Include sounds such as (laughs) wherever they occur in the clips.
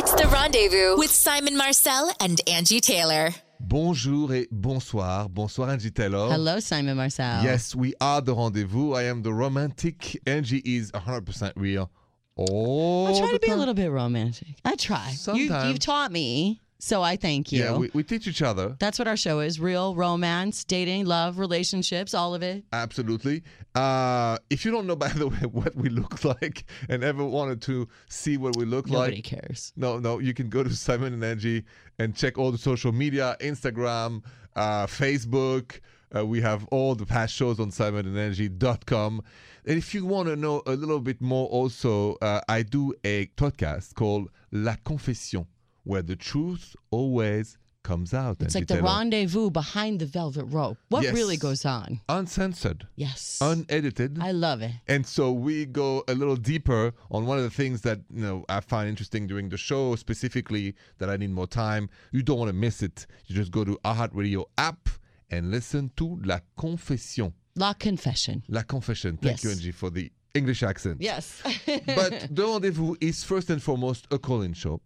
It's the rendezvous with Simon Marcel and Angi Taylor. Bonjour et bonsoir. Bonsoir, Angi Taylor. Hello, Simon Marcel. Yes, we are the rendezvous. I am the romantic. Angi is 100% real. Oh, I try to be a little bit romantic. I try. You, Sometimes. you've taught me, so I thank you. Yeah, we, we teach each other. That's what our show is real romance, dating, love, relationships, all of it. Absolutely. Uh, if you don't know, by the (laughs) way, what we look (laughs) like and ever wanted to see what we look like. Nobody like, cares. no, no, you can go to Simon and Angi and check all the social media Instagram, uh, Facebook. Uh, we have all the past shows on simonandangie.com. And if you want to know a little bit more, also, uh, I do a podcast called La Confession, where the truth always comes out. It's like the rendezvous behind the velvet rope. What Yes. really goes on? Uncensored, Yes. unedited. I love it. And so we go a little deeper on one of the things that you know I find interesting during the show, specifically that I need more time. You don't want to miss it. You just go to iHeartRadio app and listen to La Confession. La confession. La Confession. Thank you, Yes. Angi, for the English accent. Yes. (laughs) But the rendezvous is first and foremost a call-in show.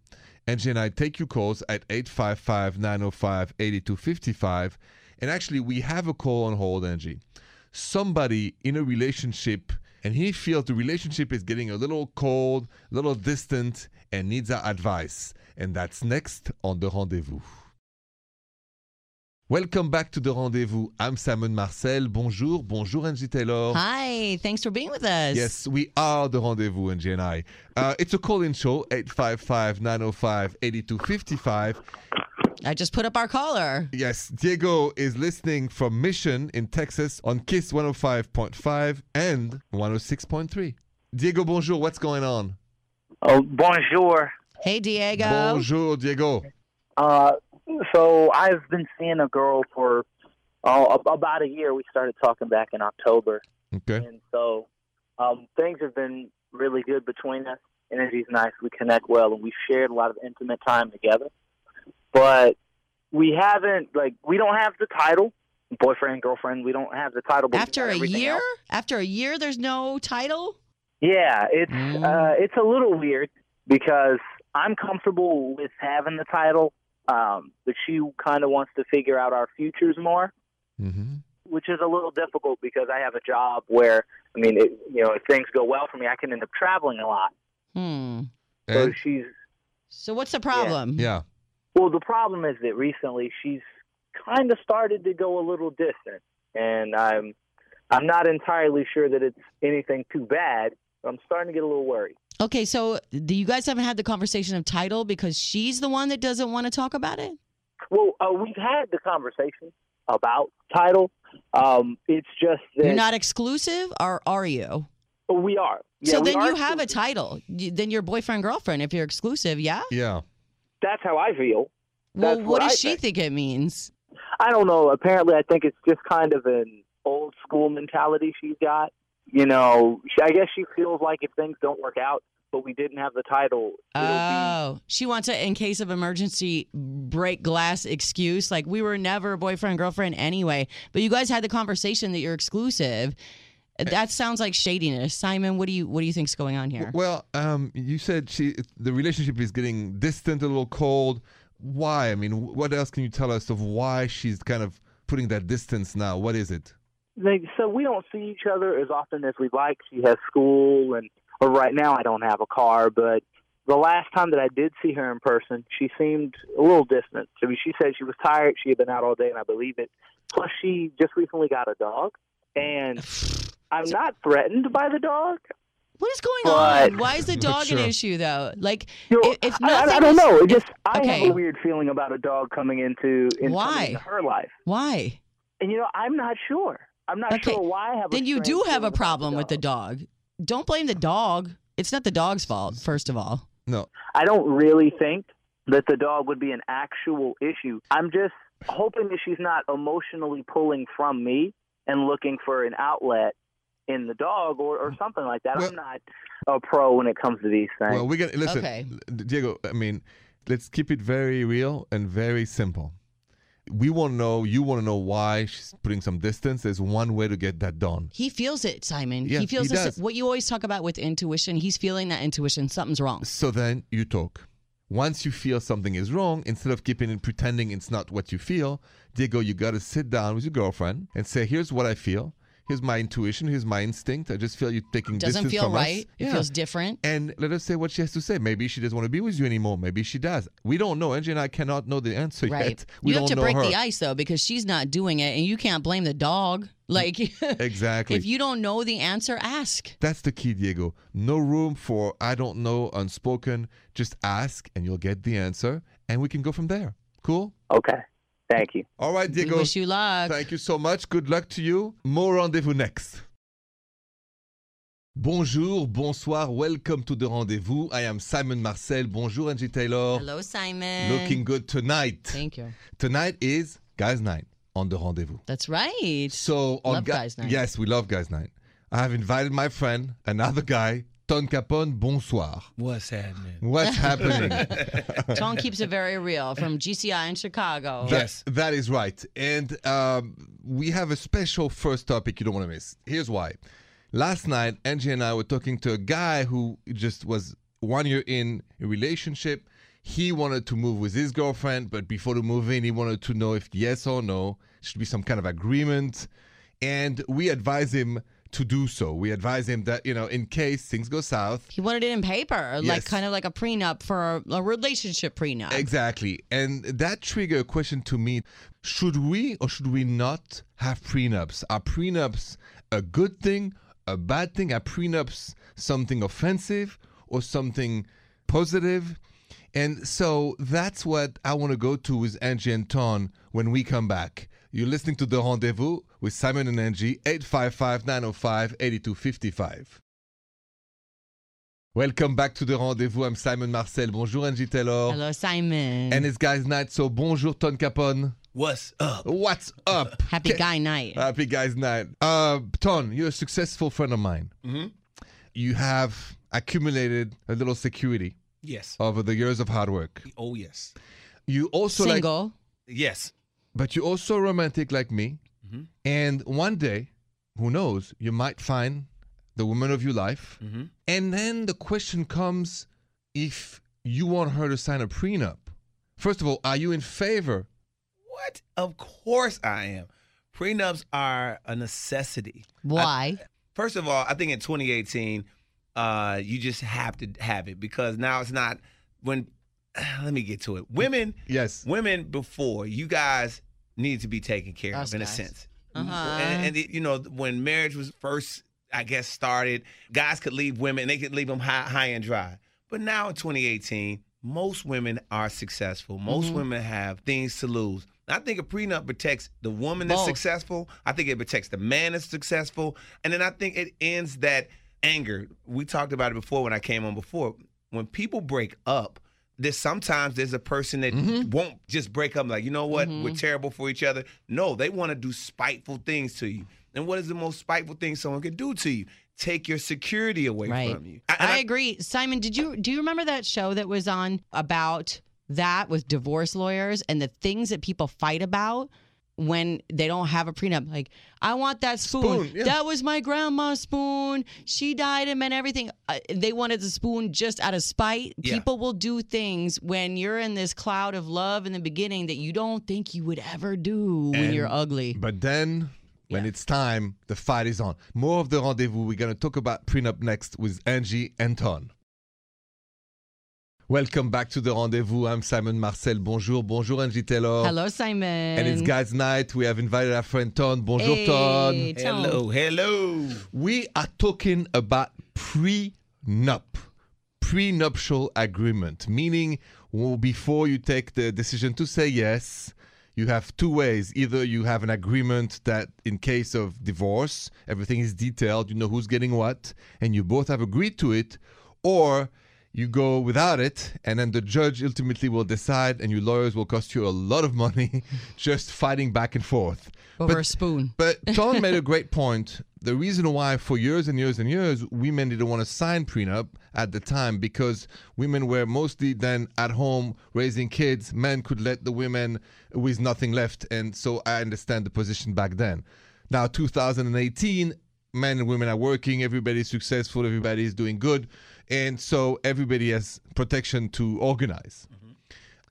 Angi and I take your calls at 855-905-8255. And actually, we have a call on hold, Angi. Somebody in a relationship, and he feels the relationship is getting a little cold, a little distant, and needs our advice. And that's next on The Rendezvous. Welcome back to The Rendezvous. I'm Simon Marcel. Bonjour. Bonjour, Angi Taylor. Hi. Thanks for being with us. Yes, we are the rendezvous, Angi and I. Uh, it's a call-in show, 855-905-8255. I just put up our caller. Yes, Diego is listening from Mission in Texas on KISS 105.5 and 106.3. Diego, bonjour. What's going on? Oh, bonjour. Hey, Diego. Bonjour, Diego. Uh, so I've been seeing a girl for oh, about a year. We started talking back in October, Okay. and so um, things have been really good between us. Energy's nice. We connect well, and we've shared a lot of intimate time together. But we haven't like we don't have the title boyfriend girlfriend. We don't have the title. but After a year? else. After a year, there's no title? Yeah, it's Mm. uh, it's a little weird because I'm comfortable with having the title, um, but she kind of wants to figure out our futures more, Mm-hmm. which is a little difficult because I have a job where I mean, it, you know, if things go well for me, I can end up traveling a lot. Hmm. So And, she's So what's the problem? yeah. well. The problem is that recently she's kind of started to go a little distant, and I'm I'm not entirely sure that it's anything too bad. But I'm starting to get a little worried. Okay, so do you guys haven't had the conversation of title because she's the one that doesn't want to talk about it? Well, uh, we've had the conversation about title. Um, it's just that You're not exclusive, or are you? we are. Yeah, so we then are you have a title. Then you're boyfriend girlfriend if you're exclusive, yeah. Yeah. That's how I feel. Well, what what does I she think. think it means? I don't know. Apparently, I think it's just kind of an old school mentality she's got. You know, I guess she feels like if things don't work out, but we didn't have the title, it'll Oh, she wants a in case of emergency break glass excuse. Like we were never boyfriend girlfriend anyway, but you guys had the conversation that you're exclusive. That sounds like shadiness, Simon. What do you what do you think's going on here? Well, um, you said she the relationship is getting distant, a little cold. Why? I mean, what else can you tell us of why she's kind of putting that distance now? What is it? Be. Like, so we don't see each other as often as we'd like. She has school, and or right now I don't have a car. But the last time that I did see her in person, she seemed a little distant. I mean, she said she was tired. She had been out all day, and I believe it. Plus, she just recently got a dog, and (sighs) I'm not threatened by the dog. What is going But- on? Why is the dog Sure. an issue though? Like You know, if, if I, I- nothing I don't is- know. It just I Okay. have a weird feeling about a dog coming into, in coming Why? into her life, Why? and you know I'm not sure. I'm not Okay. sure why I have. a Then you do have a problem with the dog. Don't blame the dog. It's not the dog's fault, first of all. No. I don't really think that the dog would be an actual issue. I'm just hoping that she's not emotionally pulling from me and looking for an outlet in the dog or, or something like that. Well- I'm not a pro when it comes to these things. Well, we're gonna listen, Okay. Diego. I mean, let's keep it very real and very simple. We want to know. You want to know why she's putting some distance. There's one way to get that done. He feels it, Simon. Yeah, he feels he this, what you always talk about with intuition. He's feeling that intuition. Something's wrong. So then you talk. once you feel something is wrong, instead of keeping and pretending it's not what you feel, Diego, you got to sit down with your girlfriend and say, "Here's what I feel. Here's my intuition. Here's my instinct. I just feel you taking Doesn't distance feel from right. us." It feels different. And let us say what she has to say. Maybe she doesn't want to be with you anymore. Maybe she does. We don't know. Angi and I cannot know the answer Right. yet. We you don't have to break her. the ice though, because she's not doing it, and you can't blame the dog. Mm. Like, (laughs) Exactly. if you don't know the answer, ask. That's the key, Diego. No room for I don't know unspoken. Just ask and you'll get the answer and we can go from there. Cool? Okay. Thank you. All right, Diego. We wish you luck. Thank you so much. Good luck to you. More rendezvous next. Bonjour, bonsoir, welcome to the rendezvous. I am Simon Marcel. Bonjour, Angi Taylor. Hello, Simon. Looking good tonight. Thank you. Tonight is Guys Night on the rendezvous. That's right. So on Love Gu- Guys Night. Yes, we love Guys Night. I have invited my friend, another guy, Ton Capone. Bonsoir. What's happening? What's (laughs) happening? Tom keeps it very real from GCI in Chicago. That- Yes. that is right. And um, we have a special first topic you don't want to miss. Here's why. Last night, Angi and I were talking to a guy who just was one year in a relationship. He wanted to move with his girlfriend, but before the move in, he wanted to know if yes or no should be some kind of agreement. And we advise him to do so. We advise him that, you know, in case things go south, He wanted it in paper, like kind of like a prenup for a, a relationship prenup. Exactly. And that triggered a question to me. Should we or should we not have prenups? Are prenups a good thing, a bad thing? Are prenups something offensive or something positive? And so that's what I want to go to with Angi and Ton when we come back. You're listening to The Rendezvous with Simon and Angi, 855 905 8255. Welcome back to The Rendezvous. I'm Simon Marcel. Bonjour, Angi Taylor. Hello, Simon. And it's guys' night, so bonjour, Ton Capone. What's up? What's up? (laughs) Happy Ca- guy night. Happy guys' night. Uh, Ton, you're a successful friend of mine. Mhm. You have accumulated a little security Yes. over the years of hard work. Oh yes. You also like, Single. Yes. but you're also romantic like me. Mhm. And one day, who knows, you might find the woman of your life. Mhm. And then the question comes if you want her to sign a prenup. First of all, are you in favor What? Of course I am. Prenups are a necessity. Why? First of all, I think in 2018, uh, you just have to have it because now it's not when. (sighs) Let me get to it. Women, Yes. women before you guys need to be taken care Us of in a sense. Uh-huh. And, and it- you know when marriage was first, I guess started, guys could leave women, they could leave them high, high and dry. But now in 2018, most women are successful. Most Mm-hmm. women have things to lose. I think a prenup protects the woman that's Both. successful. I think it protects the man that's successful, and then I think it ends that anger. We talked about it before when I came on before. When people break up, there's sometimes there's a person that mm-hmm. won't just break up like, you know what, we're mm-hmm. terrible for each other. No, they want to do spiteful things to you. And what is the most spiteful thing someone could do to you? Take your security away Right. from you. I, And agree. Simon, did you do you remember that show that was on about that with divorce lawyers and the things that people fight about when they don't have a prenup? Like, I want that spoon. Spoon, yeah. That was my grandma's spoon. She died and meant everything. Uh, they wanted the spoon just out of spite. Yeah. People will do things when you're in this cloud of love in the beginning that you don't think you would ever do when you're ugly. But then, when Yeah. it's time, the fight is on. More of the rendezvous. We're going to talk about prenup next with Angi and Ton. Welcome back to the rendezvous. I'm Simon Marcel. Bonjour, bonjour, Angi Taylor. Hello, Simon. And it's guys' night. We have invited our friend Ton. Bonjour, Hey, Ton. Tom. hello, hello. We are talking about prenup, prenuptial agreement, meaning well, before you take the decision to say yes, you have two ways. Either you have an agreement that, in case of divorce, everything is detailed, you know who's getting what, and you both have agreed to it, or you go without it, and then the judge ultimately will decide, and your lawyers will cost you a lot of money (laughs) just fighting back and forth. Over But- a spoon. but (laughs) Tom made a great point. The reason why, for years and years and years, women didn't want to sign prenup at the time because women were mostly then at home raising kids. Men could let the women with nothing left, and so I understand the position back then. Now, 2018, men and women are working. Everybody's successful. Everybody's doing good, and so everybody has protection to organize.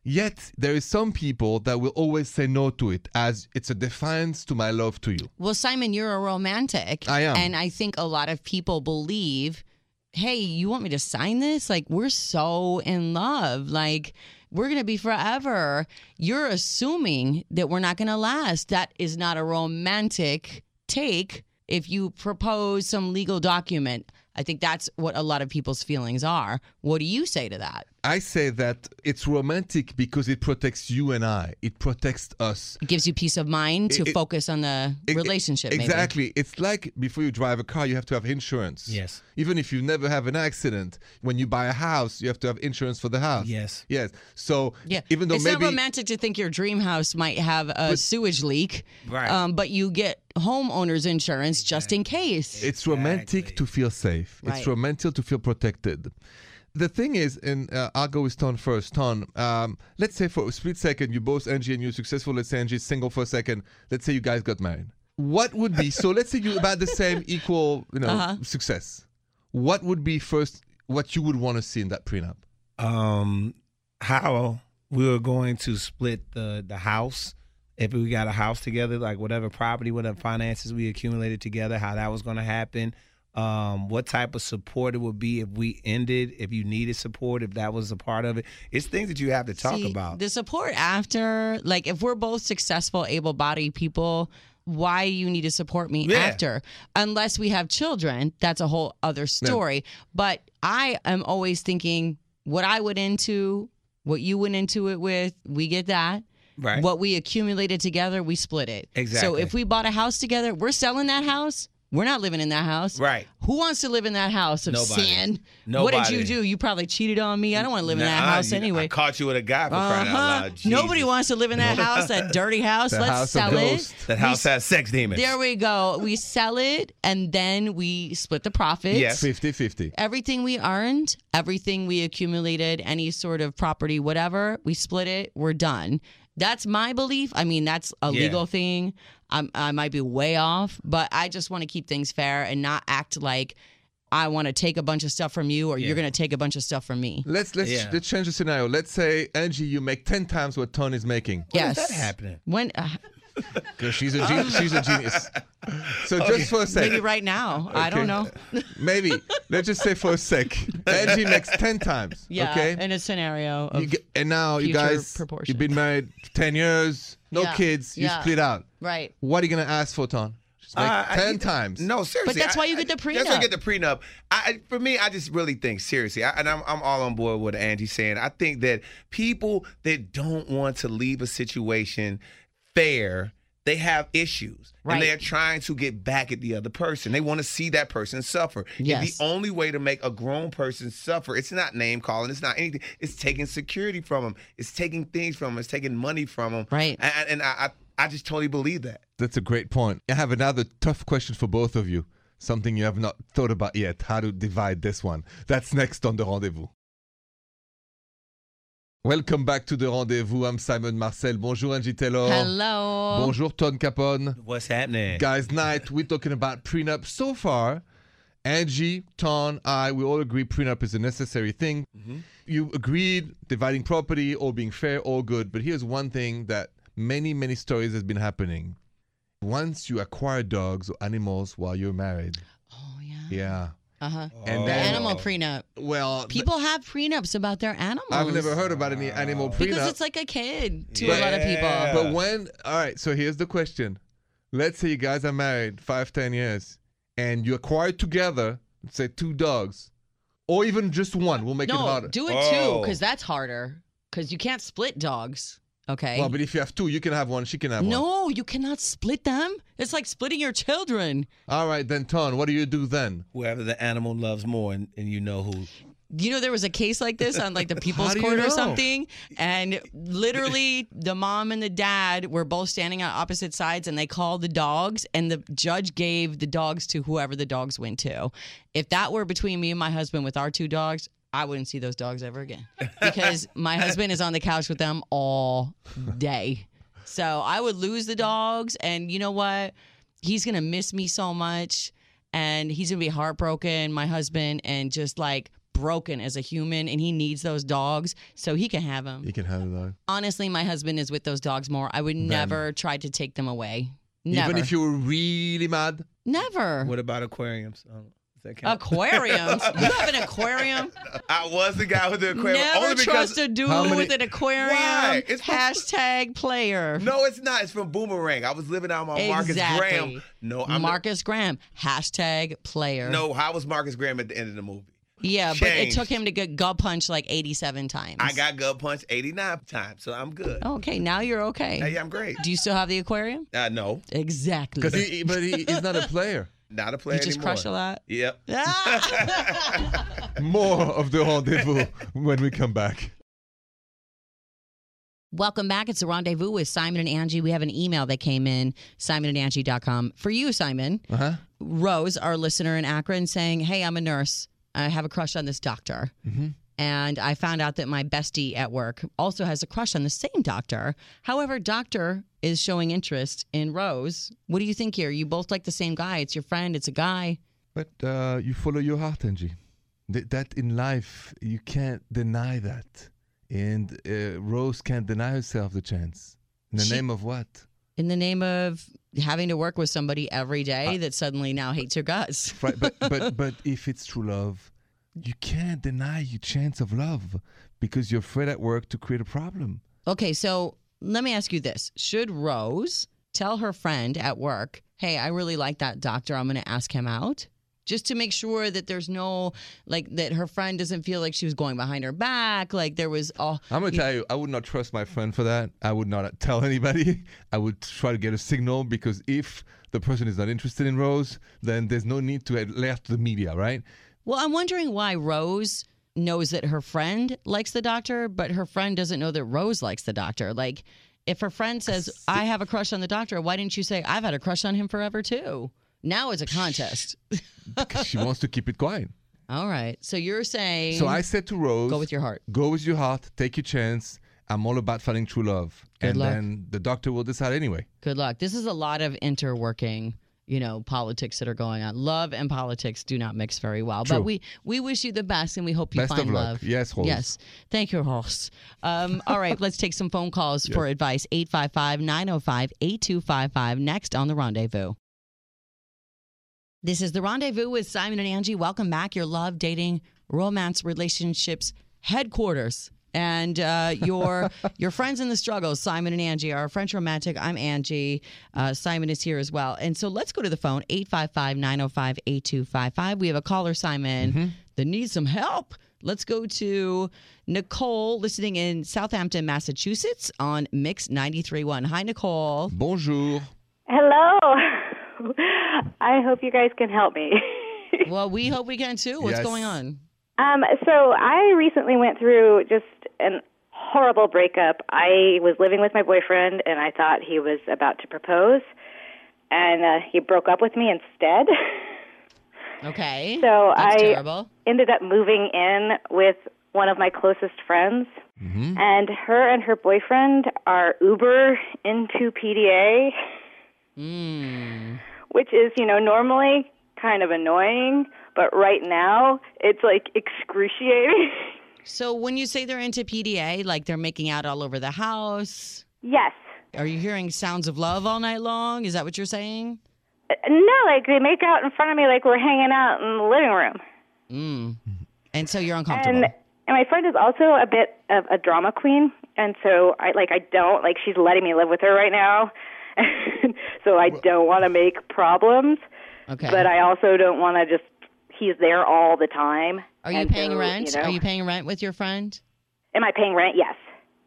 Yet there is some people that will always say no to it as it's a defiance to my love to you. Well, Simon, you're a romantic. I am. And I think a lot of people believe, hey, you want me to sign this? Like, we're so in love. Like, we're going to be forever. You're assuming that we're not going to last. That is not a romantic take if you propose some legal document. I think that's what a lot of people's feelings are. What do you say to that? I say that it's romantic because it protects you and I. It protects us. It gives you peace of mind to It- it- focus on the Ex- relationship. maybe. Exactly. It's like before you drive a car, you have to have insurance. Yes. Even if you never have an accident, when you buy a house, you have to have insurance for the house. Yes. Yes. So Yeah, even though maybe it's maybe not romantic to think your dream house might have a sewage leak, Right. Um, but you get homeowners insurance just in case. it's romantic to feel safe. Right. It's romantic to feel protected. The thing is, and uh, I'll go with Ton first. Ton, um, let's say for a split second, you both Angi and you're successful. Let's say Angi's single for a second. Let's say you guys got married. What would be so? Let's say you about the same (laughs) equal, you know, Uh-huh. success. What would be first? What you would want to see in that prenup? um, how we were going to split the the house if we got a house together, like whatever property, whatever finances we accumulated together, how that was going to happen. Um, what type of support it would be if we ended, if you needed support, if that was a part of it. It's things that you have to talk See, about. the support after, like if we're both successful, able-bodied people. Why you need to support me Yeah. after, unless we have children, that's a whole other story. But I am always thinking what I went into, what you went into it with, we get that. Right. What we accumulated together, we split it. Exactly. So if we bought a house together, we're selling that house. We're not living in that house. Right. Who wants to live in that house of Nobody. sin? What did you do? You probably cheated on me. I don't want to live in that Nuh-uh, house you- anyway. I caught you with a guy for crying out Uh-huh. loud. Nobody Jesus. wants to live in that house, that dirty (laughs) house. The Let's house of sell it. ghosts. That house has sex demons. There we go. We sell it and then we split the profits. Yes. 50 50. Everything we earned, everything we accumulated, any sort of property, whatever, we split it. We're done. That's my belief. I mean, that's a Yeah. legal thing. I'm, I might be way off, but I just want to keep things fair and not act like I want to take a bunch of stuff from you or Yeah. you're going to take a bunch of stuff from me. Let's let's Yeah. let's change the scenario. Let's say Angi, you make ten times what Ton is making. When yes. is that happening? When uh, Because she's a gen- she's a genius. So just for a sec, maybe right now. I don't know. maybe let's just say for a sec, Angi makes ten times. Yeah, Okay. in a scenario of You get, and now you guys, proportions. you've been married ten years, no Yeah. kids, you Yeah. split out. right. What are you gonna ask for, Ton? Just make Uh, ten I- times. No, seriously. But that's I- why you I- get the prenup. That's why you get the prenup. I, I- for me, I just really think seriously, I, and I'm, I'm all on board with Angi saying. I think that people that don't want to leave a situation fair, they have issues, Right. and they're trying to get back at the other person. They want to see that person suffer. And Yes. the only way to make a grown person suffer, it's not name calling, it's not anything. It's taking security from them. It's taking things from them. It's taking money from them. Right. And, and I, I, I just totally believe that. That's a great point. I have another tough question for both of you. Something you have not thought about yet. How to divide this one. That's next on the rendezvous. Welcome back to the rendezvous. I'm Simon Marcel. Bonjour, Angi Taylor. Hello. Bonjour, Ton Capone. What's happening? Guys, night, we're talking about prenup. So far, Angi, Ton, I, we all agree prenup is a necessary thing. Mm-hmm. You agreed dividing property, all being fair, all good. But here's one thing that many, many stories has been happening. Once you acquire dogs or animals while you're married, Oh yeah. yeah. Uh huh. And The then, animal prenup. well, th- People have prenups about their animals. I've never heard about any animal prenup. because it's like a kid to a lot of Yeah. people. But when, all right, so here's the question. Let's say you guys are married five, ten years, and you acquire together, let's say two dogs, or even just one. We'll make it No, harder. do it Oh. too, because that's harder. Because you can't split dogs. Okay. well, but if you have two, you can have one, she can have one. no, you cannot split them. It's like splitting your children. All right, then, Ton, what do you do then? whoever the animal loves more, and, and you know who. You know, there was a case like this on like the (laughs) People's do you Court know? or something, and literally the mom and the dad were both standing on opposite sides, and they called the dogs, and the judge gave the dogs to whoever the dogs went to. If that were between me and my husband with our two dogs, I wouldn't see those dogs ever again because (laughs) my husband is on the couch with them all day. So I would lose the dogs, and you know what? He's gonna miss me so much, and he's gonna be heartbroken, my husband, and just like broken as a human and he needs those dogs, so he can have them. You can have a dog. Honestly, my husband is with those dogs more. I would never try to take them away. Never. Even if you were really mad. never. What about aquariums? Oh, does that count? Aquariums. you have an aquarium? (laughs) I was the guy with the aquarium. Never only trust a dude many- with an aquarium. Why? It's for- Hashtag player. No, it's not. It's from Boomerang. I was living out my Marcus Graham. No, I'm Marcus Graham. Hashtag player. No, how was Marcus Graham at the end of the movie? Yeah, but it took him to get gut punched like 87 times. I got gut punched 89 times, so I'm good. Okay, now you're okay. Hey, I'm great. Do you still have the aquarium? Uh, no, Exactly. (laughs) Because he, but he, he's not a player. Not a player you just anymore. crush a lot. Yep. (laughs) Ah! (laughs) More of the rendezvous when we come back. Welcome back. It's the rendezvous with Simon and Angi. We have an email that came in, simonandangie.com. For you, Simon, Uh huh. Rose, our listener in Akron, saying, Hey, I'm a nurse. I have a crush on this doctor. And I found out that my bestie at work also has a crush on the same doctor. However, doctor is showing interest in Rose. What do you think here? You both like the same guy. It's your friend, it's a guy. But uh, you follow your heart, Angi. Th- that in life, you can't deny that. And uh, Rose can't deny herself the chance. In the She- name of what? In the name of having to work with somebody every day that suddenly now hates your guts. Right, but but (laughs) but if it's true love, you can't deny your chance of love because you're afraid at work to create a problem. Okay, so let me ask you this. Should Rose tell her friend at work, hey, I really like that doctor. I'm going to ask him out? Just to make sure that there's no, like, that her friend doesn't feel like she was going behind her back. Like there was, all. I'm gonna tell you, I would not trust my friend for that. I would not tell anybody. (laughs) I would try to get a signal because if the person is not interested in Rose, then there's no need to alert the media, right? Well, I'm wondering why Rose knows that her friend likes the doctor, but her friend doesn't know that Rose likes the doctor. Like, if her friend says, I have a crush on the doctor, why didn't you say, I've had a crush on him forever too? Now it's a contest. Because she wants to keep it quiet. All right. So you're saying So I said to Rose, go with your heart. go with your heart, take your chance. I'm all about finding true love. Good and luck. then the doctor will decide anyway. Good luck. This is a lot of interworking, you know, politics that are going on. Love and politics do not mix very well. True. But we we wish you the best and we hope you Best find of luck. love. Yes, Rose. Yes. Thank you, Horse. Um, all right, let's take some phone calls for (laughs) advice. 855-905-8255 next on the rendezvous. This is the rendezvous with Simon and Angi. Welcome back. Your love, dating, romance, relationships headquarters. And uh, your (laughs) your friends in the struggle, Simon and Angi, are French romantic. I'm Angi. Uh, Simon is here as well. And so let's go to the phone, 855 905 8255. We have a caller, Simon, that needs some help. Let's go to Nicole, listening in Southampton, Massachusetts on Mix 93.1. Hi, Nicole. Bonjour. Hello. (laughs) I hope you guys can help me. (laughs) Well, we hope we can too. What's Yes. going on? um, so I recently went through just an horrible breakup. I was living with my boyfriend, and I thought he was about to propose, and uh, he broke up with me instead. (laughs) Okay. So That's I terrible. ended up moving in with one of my closest friends, and her and her boyfriend are uber into PDA. Mm. which is, you know, normally kind of annoying, but right now it's like excruciating. (laughs) So when you say they're into PDA, like they're making out all over the house, yes. are you hearing sounds of love all night long? Is that what you're saying? Uh, No, like they make out in front of me like we're hanging out in the living room. Mm. And so you're uncomfortable. And and my friend is also a bit of a drama queen, and so I like I don't like she's letting me live with her right now. (laughs) so I don't want to make problems, okay. but I also don't want to just he's there all the time. are you paying so, rent? know- Are you paying rent with your friend? Am I paying rent? Yes.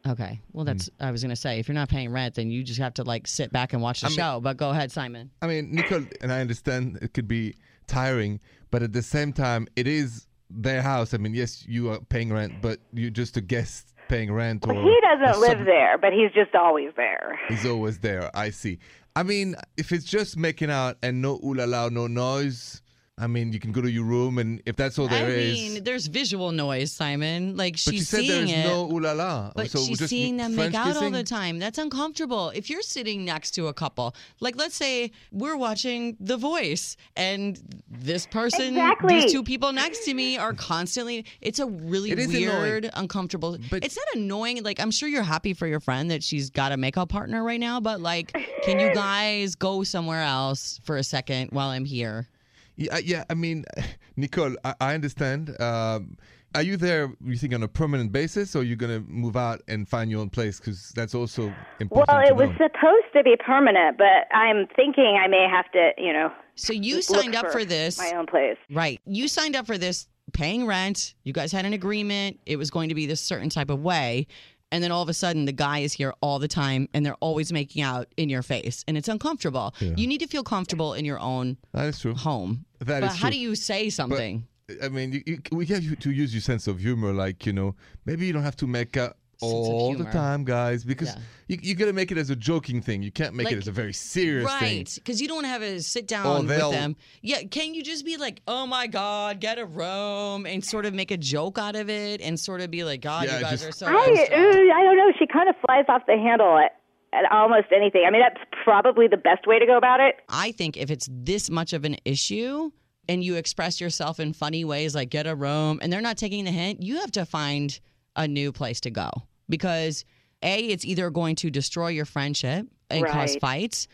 Okay. Well, hmm. that's I was gonna say if you're not paying rent, then you just have to like sit back and watch the I mean- show. But go ahead, Simon. I mean, Nicole, and I understand it could be tiring, but at the same time, it is their house. I mean, yes, you are paying rent, but you're just a guest paying rent. Well, or he doesn't live sub- there, but he's just always there. He's always there. I see. I mean, if it's just making out and no ooh la la, no noise, I mean, you can go to your room, and if that's all there I is. mean, there's visual noise, Simon. Like she's but she's you said seeing there's it. no ooh la la. But so she's just seeing them French make out all the time. That's uncomfortable. If you're sitting next to a couple, like let's say we're watching The Voice and this person, Exactly. these two people next to me are constantly, it's a really It is weird, uncomfortable. But- it's not annoying. Like, I'm sure you're happy for your friend that she's got a makeup partner right now, but like, can you (laughs) guys go somewhere else for a second while I'm here? Yeah, yeah. I mean, (sighs) Nicole, I, I understand. Um, are you there? You think on a permanent basis, or are you gonna move out and find your own place? Because that's also important. Well, to it was know. supposed to be permanent, but I'm thinking I may have to, you know, So you signed up for this. my own place. Right. You signed up for this paying rent. You guys had an agreement. It was going to be this certain type of way. And then all of a sudden, the guy is here all the time and they're always making out in your face. And it's uncomfortable. You need to feel comfortable in your own That is true. home. That but is how do you say something? I mean, you, you, we have to use your sense of humor. Like you know, maybe you don't have to make out of all the time, guys, because Yeah. you you gotta make it as a joking thing. You can't make Like- it as a very serious thing. Right. Because you don't want to have a sit Or down with they'll- them. Yeah. Can you just be like, oh my God, get a room and sort of make a joke out of it and sort of be like, God, Yeah, you guys just- are so. I, extra." uh, I don't know. She kind of flies off the handle at, at almost anything. I mean, that's probably the best way to go about it. I think if it's this much of an issue and you express yourself in funny ways like get a room and they're not taking the hint, you have to find a new place to go because A, it's either going to destroy your friendship and cause Right. fights.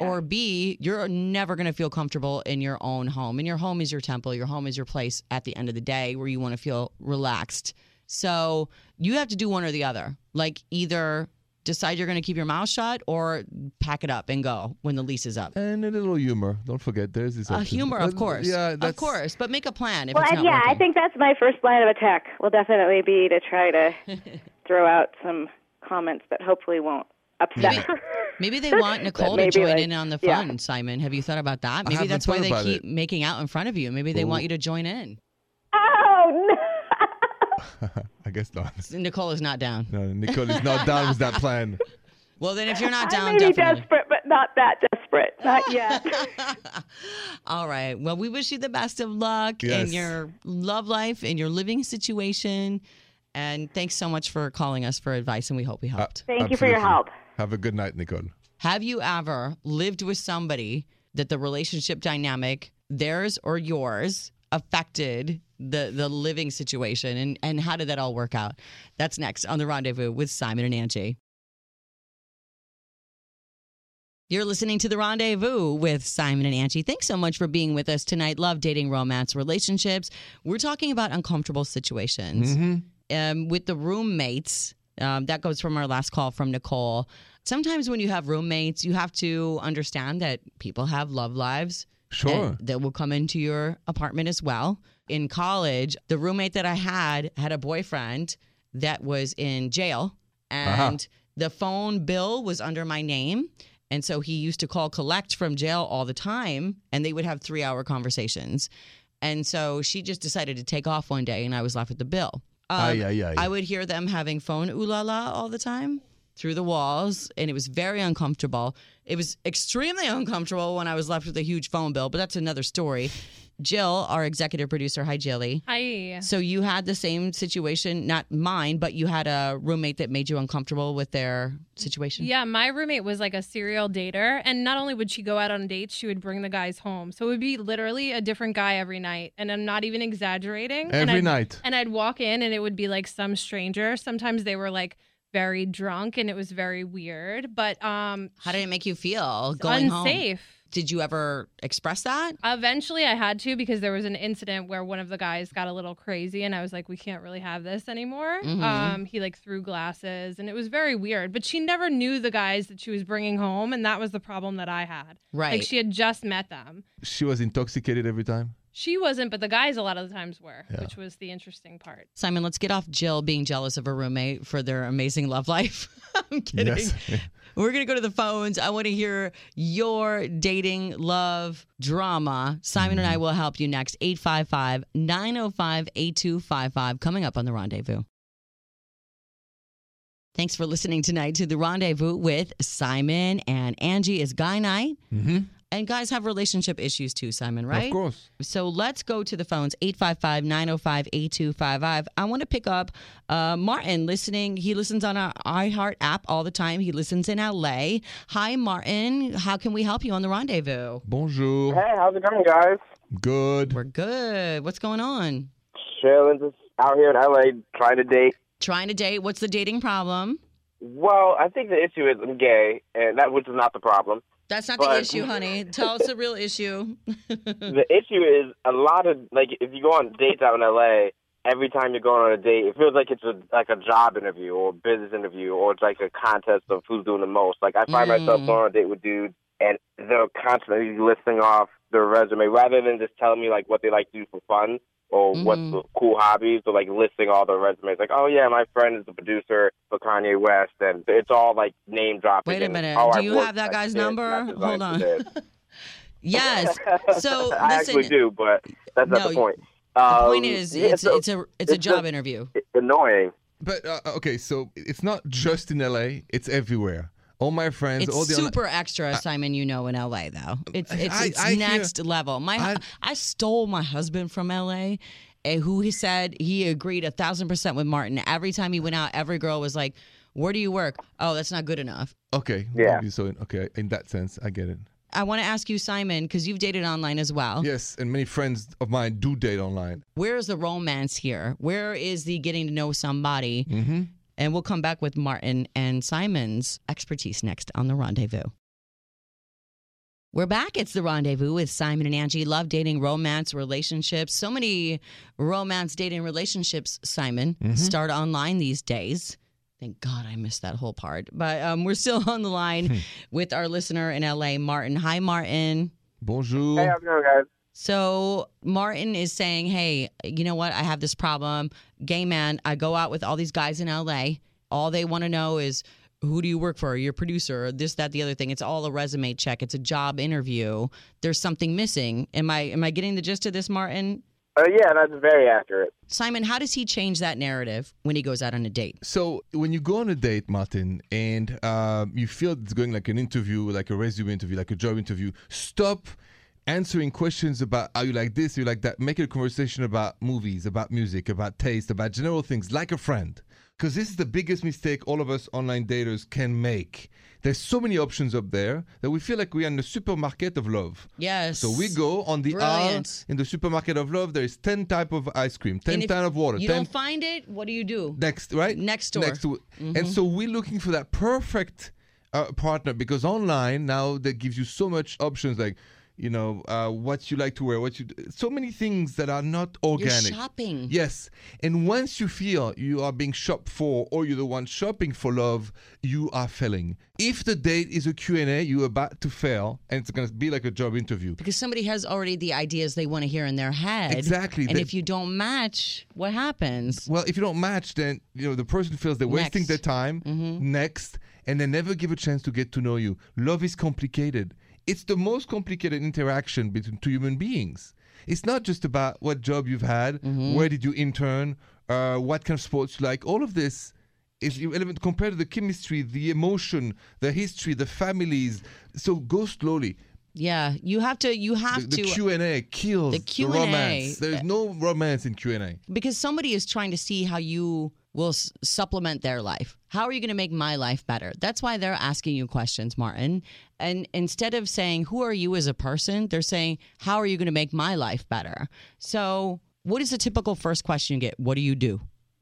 Or B, you're never going to feel comfortable in your own home. And your home is your temple. Your home is your place at the end of the day where you want to feel relaxed. So you have to do one or the other. Like either decide you're going to keep your mouth shut or pack it up and go when the lease is up. And a little humor. Don't forget, there's this Uh, option. humor, of course. Yeah, of course. But make a plan if Well, it's and not yeah, I think that's my first line of attack. Will definitely be to try to (laughs) throw out some comments that hopefully won't upset her. Maybe they (laughs) want Nicole to join like, in on the yeah. fun, Simon. Have you thought about that? Maybe that's why they keep it. making out in front of you. Maybe they want you to join in. No! (laughs) I guess not. Nicole is not down. No, Nicole is not down with that plan. (laughs) Well, then if you're not I down, may be definitely. desperate, but not that desperate. Not (laughs) yet. All right. Well, we wish you the best of luck in your love life, in your living situation. And thanks so much for calling us for advice, and we hope we Uh, helped. Thank you for your absolutely. help. Have a good night, Nicole. Have you ever lived with somebody that the relationship dynamic, theirs or yours, affected the the living situation and and how did that all work out? That's next on the rendezvous with Simon and Angi. You're listening to The Rendezvous with Simon and Angi. Thanks so much for being with us tonight. Love dating, romance, relationships. We're talking about uncomfortable situations um, with the roommates. Um, that goes from our last call from Nicole. Sometimes when you have roommates, you have to understand that people have love lives. Sure. and that will come into your apartment as well. In college, the roommate that I had had a boyfriend that was in jail, and the phone bill was under my name. And so he used to call collect from jail all the time, and they would have three hour conversations. And so she just decided to take off one day, and I was left with the bill. Um, Ay, ay, ay. I would hear them having phone ooh la la all the time through the walls, and it was very uncomfortable. It was extremely (laughs) uncomfortable when I was left with a huge phone bill, but that's another story. Jill, our executive producer, hi Jilly. Hi. So you had the same situation, not mine, but you had a roommate that made you uncomfortable with their situation. Yeah, my roommate was like a serial dater. And not only would she go out on dates, she would bring the guys home. So it would be literally a different guy every night. And I'm not even exaggerating. and Every I'd- night. And I'd walk in and it would be like some stranger. Sometimes they were like very drunk and it was very weird. But um How did it make you feel going home? Unsafe. Did you ever express that? Eventually, I had to because there was an incident where one of the guys got a little crazy, and I was like, "We can't really have this anymore." Mhm. Um, he like threw glasses, and it was very weird. But she never knew the guys that she was bringing home, and that was the problem that I had. Right. Like she had just met them. She was intoxicated every time. She wasn't, but the guys a lot of the times were, Yeah. which was the interesting part. Simon, let's get off Jill being jealous of her roommate for their amazing love life. (laughs) I'm kidding. Yes. (laughs) We're going to go to the phones. I want to hear your dating love drama. Simon and I will help you next. 855 905 8255. Coming up on the rendezvous. Thanks for listening tonight to the rendezvous with Simon and Angi is Guy Night. Mm-hmm. And guys have relationship issues too, Simon, right? Of course. So let's go to the phones 855 905 8255. I want to pick up uh, Martin listening. He listens on our iHeart app all the time. He listens in LA. Hi, Martin. How can we help you on the rendezvous? Bonjour. Hey, how's it going, guys? Good. We're good. What's going on? Chilling, just out here in LA trying to date. Trying to date. What's the dating problem? Well, I think the issue is I'm gay, and that which is not the problem. That's not the issue, honey. Tell us the real issue. (laughs) The issue is a lot of like if you go on dates out in LA, every time you're going on a date, it feels like it's a like a job interview or a business interview or it's like a contest of who's doing the most. Like I find myself Mm. going on a date with dudes and they're constantly listing off their resume rather than just telling me like what they like to do for fun or what's Mhm. the cool hobbies or like listing all their resumes. Like, oh yeah, my friend is the producer for Kanye West and it's all like name dropping. Wait a and, minute. "Oh, Do I you have that guy's number? and I designed Hold on. (laughs) yes. So (laughs) I listen. actually do, but that's not the point. The Um, point is, yeah, it's so it's a it's a job just- interview. it's annoying. But uh, okay, so it's not just in LA; it's everywhere. All my friends, all It's the super extra, Simon. You know, in LA though, it's it's, I- it's I hear- next level. My I- I, stole my husband from LA, and who he said he agreed a thousand percent with Martin. Every time he went out, every girl was like, "Where do you work?" Oh, that's not good enough. okay, Yeah. So okay, in that sense, I get it. I want to ask you, Simon, because you've dated online as well. Yes, and many friends of mine do date online. Where is the romance here? Where is the getting to know somebody? Mm-hmm. And we'll come back with Martin and Simon's expertise next on The Rendezvous. We're back. It's The Rendezvous with Simon and Angi. Love dating, romance, relationships. So many romance, dating, relationships, Simon, start online these days. Thank God I missed that whole part. But um, we're still (laughs) on the line with our listener in LA, Martin. Hi, Martin. Bonjour. Hey, how's it going, guys? So Martin is saying, "Hey, you know what? I have this problem. Gay man. I go out with all these guys in LA. All they want to know is who do you work for? Your producer? This, that, the other thing. It's all a resume check. It's a job interview. There's something missing. Am I am I getting the gist of this, Martin? Uh, yeah, that's very accurate. Simon, how does he change that narrative when he goes out on a date? So when you go on a date, Martin, and um, you feel it's going like an interview, like a resume interview, like a job interview, stop answering questions about are you like this, are you like that. Make it a conversation about movies, about music, about taste, about general things, like a friend. Because this is the biggest mistake all of us online daters can make. There's so many options up there that we feel like we're in the supermarket of love. Yes. So we go on the aisle in the supermarket of love. There is ten type of ice cream, ten type of water, You 10 don't find it. What do you do? next right Next door. next to and so we're looking for that perfect uh, partner because online now that gives you so much options like you know uh, what you like to wear what you so many things that are not organic You're shopping. yes and once you feel you are being shopped for or you're the one shopping for love you are failing if the date is a q&a you're about to fail and it's going to be like a job interview Because somebody has already the ideas they want to hear in their head. Exactly. And They- if you don't match, what happens? Well, if you don't match, then you know the person feels they're wasting Next. their time. Next, and they never give a chance to get to know you. Love is complicated. It's the most complicated interaction between two human beings. It's not just about what job you've had, where did you intern, uh, what kind of sports you like. All of this is irrelevant compared to the chemistry, the emotion, the history, the families. So go slowly. Yeah, you have to. You The, have the to Q and A kills the the, Q&A, romance. There is no romance in Q and A. because somebody is trying to see how you will s- supplement their life. How are you going to make my life better? That's why they're asking you questions, Martin. And instead of saying who are you as a person, they're saying how are you going to make my life better. So, what is the typical first question you get? What do you do?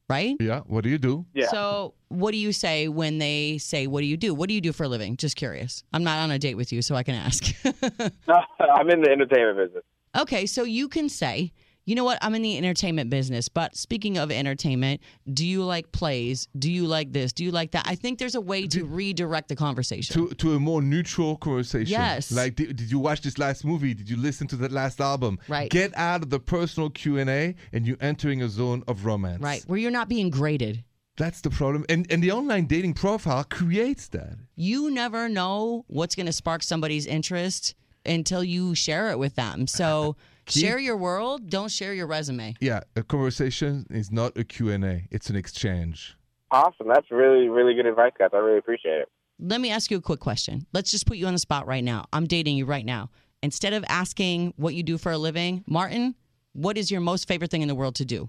Right? Yeah. What do you do? Yeah. So, what do you say when they say, What do you do? What do you do for a living? Just curious. I'm not on a date with you, so I can ask. (laughs) (laughs) I'm in the entertainment business. okay, so you can say, You know what? I'm in the entertainment business. But speaking of entertainment, do you like plays? Do you like this? Do you like that? I think there's a way to redirect the conversation. to to a more neutral conversation. Yes. Like, did, did you watch this last movie? Did you listen to that last album? Right. Get out of the personal Q and A, and you're entering a zone of romance. right, where you're not being graded. That's the problem, and and the online dating profile creates that. You never know what's going to spark somebody's interest until you share it with them. So, share your world, don't share your resume. Yeah, a conversation is not a Q and A; it's an exchange. Awesome. That's really, really good advice, guys. I really appreciate it. let me ask you a quick question. Let's just put you on the spot right now. I'm dating you right now. Instead of asking what you do for a living, Martin, what is your most favorite thing in the world to do?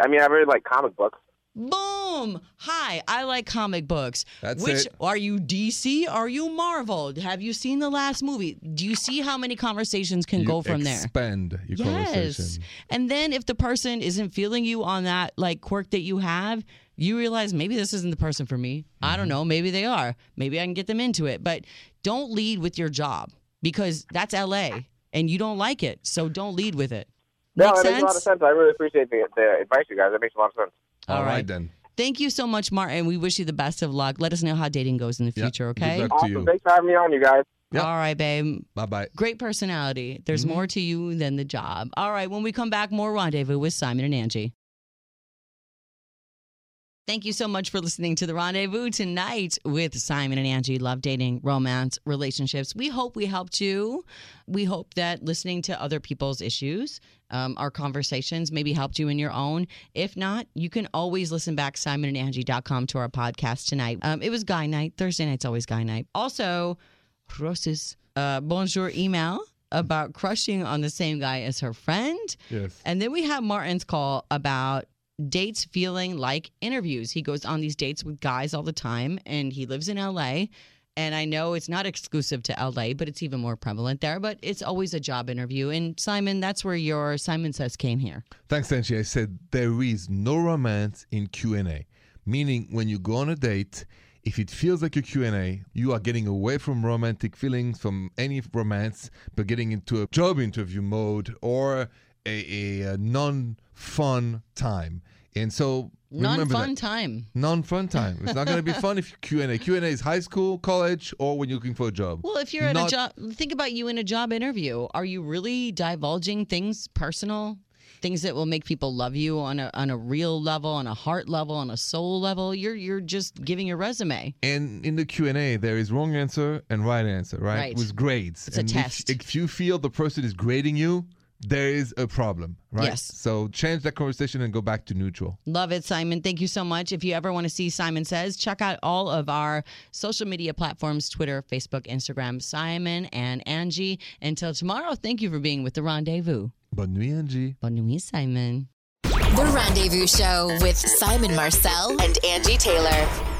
I mean, I really like comic books. Boom! Hi, I like comic books. That's Which it. are you DC? Are you Marvel? Have you seen the last movie? Do you see how many conversations can You go from there? Expand your Yes. conversation. And then if the person isn't feeling you on that like quirk that you have, you realize maybe this isn't the person for me. I Mm-hmm. don't know. Maybe they are. Maybe I can get them into it. But don't lead with your job because that's LA and you don't like it. So don't lead with it. No, Make it makes a lot of sense? sense. I really appreciate the, the advice, you guys. It makes a lot of sense. All All right. right. then. Thank you so much, Martin. We wish you the best of luck. Let us know how dating goes in the future, Good okay? luck. to Awesome. you. Thanks for having me on, you guys. Yep. All right, babe. Bye bye. Great personality. There's Mm-hmm. more to you than the job. All right, when we come back, more rendezvous with Simon and Angi. Thank you so much for listening to the rendezvous tonight with Simon and Angi. Love dating, romance, relationships. We hope we helped you. We hope that listening to other people's issues, um, our conversations, maybe helped you in your own. If not, you can always listen back simonandangie.com to our podcast tonight. Um, it was guy night. Thursday night's always guy night. Also, Roses, uh, bonjour email about crushing on the same guy as her friend. Yes. And then we have Martin's call about dates feeling like interviews. He goes on these dates with guys all the time and he lives in LA. And I know it's not exclusive to LA, but it's even more prevalent there. But it's always a job interview. And Simon, that's where your Simon Says came here. Thanks, Angi. I said there is no romance in Q&A, meaning when you go on a date, if it feels like a Q&A, you are getting away from romantic feelings, from any romance, but getting into a job interview mode or a, a, a non-fun time. And so non-fun that. time. Non-fun time. It's not going to be fun if you Q&A. (laughs) Q&A is high school, college, or when you're looking for a job. Well, if you're at a job, think about you in a job interview. Are you really divulging things personal? Things that will make people love you on a on a real level, on a heart level, on a soul level. You're you're just giving your resume. And in the Q and A, there is wrong answer and right answer, right? Right. With grades. It's a and if- test. If, you feel the person is grading you, there is a problem, right? Yes. So change that conversation and go back to neutral. Love it, Simon. Thank you so much. If you ever want to see Simon Says, check out all of our social media platforms Twitter, Facebook, Instagram, Simon and Angi. Until tomorrow, thank you for being with the rendezvous. Bonne nuit, Angi. Bonne nuit, Simon. The Rendezvous Show with Simon Marcel and Angi Taylor.